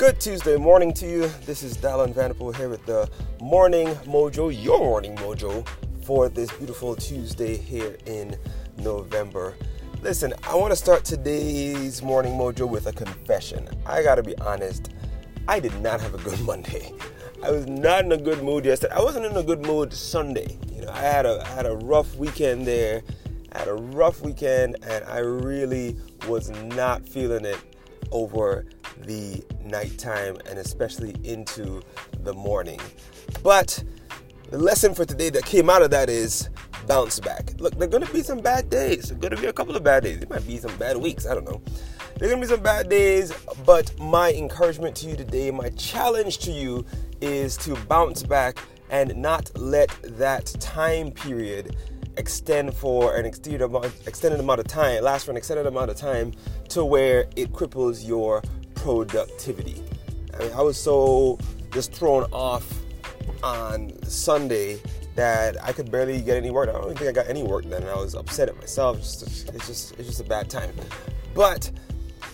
Good Tuesday morning to you. This is Dallin Vanderpool here with the Morning Mojo, your Morning Mojo, for this beautiful Tuesday here in November. Listen, I want to start today's Morning Mojo with a confession. I got to be honest, I did not have a good Monday. I was not in a good mood yesterday. I wasn't in a good mood Sunday. You know, I had a I had a rough weekend there. I had a rough weekend and I really was not feeling it over the nighttime and especially into the morning. But the lesson for today that came out of that is bounce back. Look, there are going to be some bad days. There are going to be a couple of bad days. There might be some bad weeks. I don't know. There are going to be some bad days, but my encouragement to you today, my challenge to you is to bounce back and not let that time period extend for an extended amount, extended amount of time, last for an extended amount of time to where it cripples your productivity. I mean, I was so just thrown off on Sunday that I could barely get any work. I don't even think I got any work done. I was upset at myself. It's just, it's just, it's just a bad time. But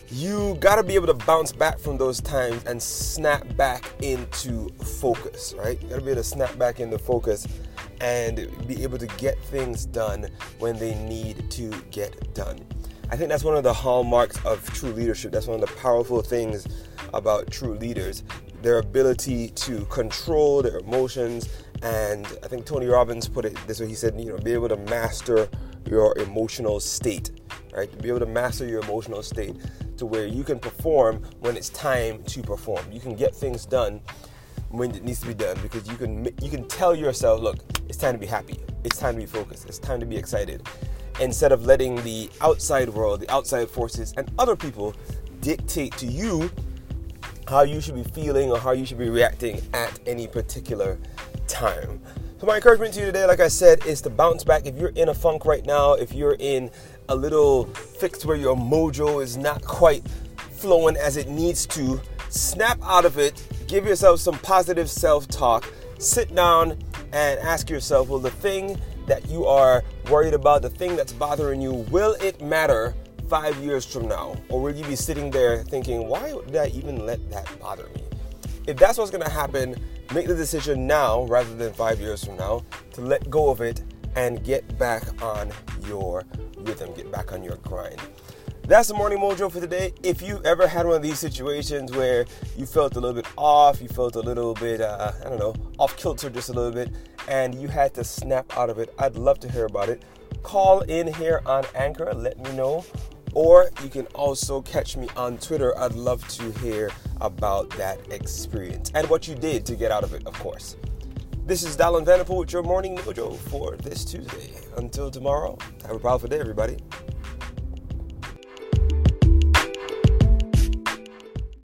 you got to be able to bounce back from those times and snap back into focus, right? You got to be able to snap back into focus and be able to get things done when they need to get done. I think that's one of the hallmarks of true leadership. That's one of the powerful things about true leaders their ability to control their emotions. And I think Tony Robbins put it this way he said, you know, be able to master your emotional state, right? To be able to master your emotional state to where you can perform when it's time to perform. You can get things done when it needs to be done because you can you can tell yourself, look, it's time to be happy. It's time to be focused. It's time to be excited. Instead of letting the outside world, the outside forces, and other people dictate to you how you should be feeling or how you should be reacting at any particular time. So, my encouragement to you today, like I said, is to bounce back. If you're in a funk right now, if you're in a little fix where your mojo is not quite flowing as it needs to, snap out of it, give yourself some positive self talk, sit down and ask yourself, well, the thing that you are worried about, the thing that's bothering you, will it matter five years from now? Or will you be sitting there thinking, why did I even let that bother me? If that's what's gonna happen, make the decision now rather than five years from now to let go of it and get back on your rhythm, get back on your grind. That's the morning mojo for today. If you ever had one of these situations where you felt a little bit off, you felt a little bit, uh, I don't know, off kilter just a little bit, and you had to snap out of it, I'd love to hear about it. Call in here on Anchor, let me know. Or you can also catch me on Twitter. I'd love to hear about that experience and what you did to get out of it, of course. This is Dallin Vanderpool with your morning mojo for this Tuesday. Until tomorrow, have a powerful day, everybody.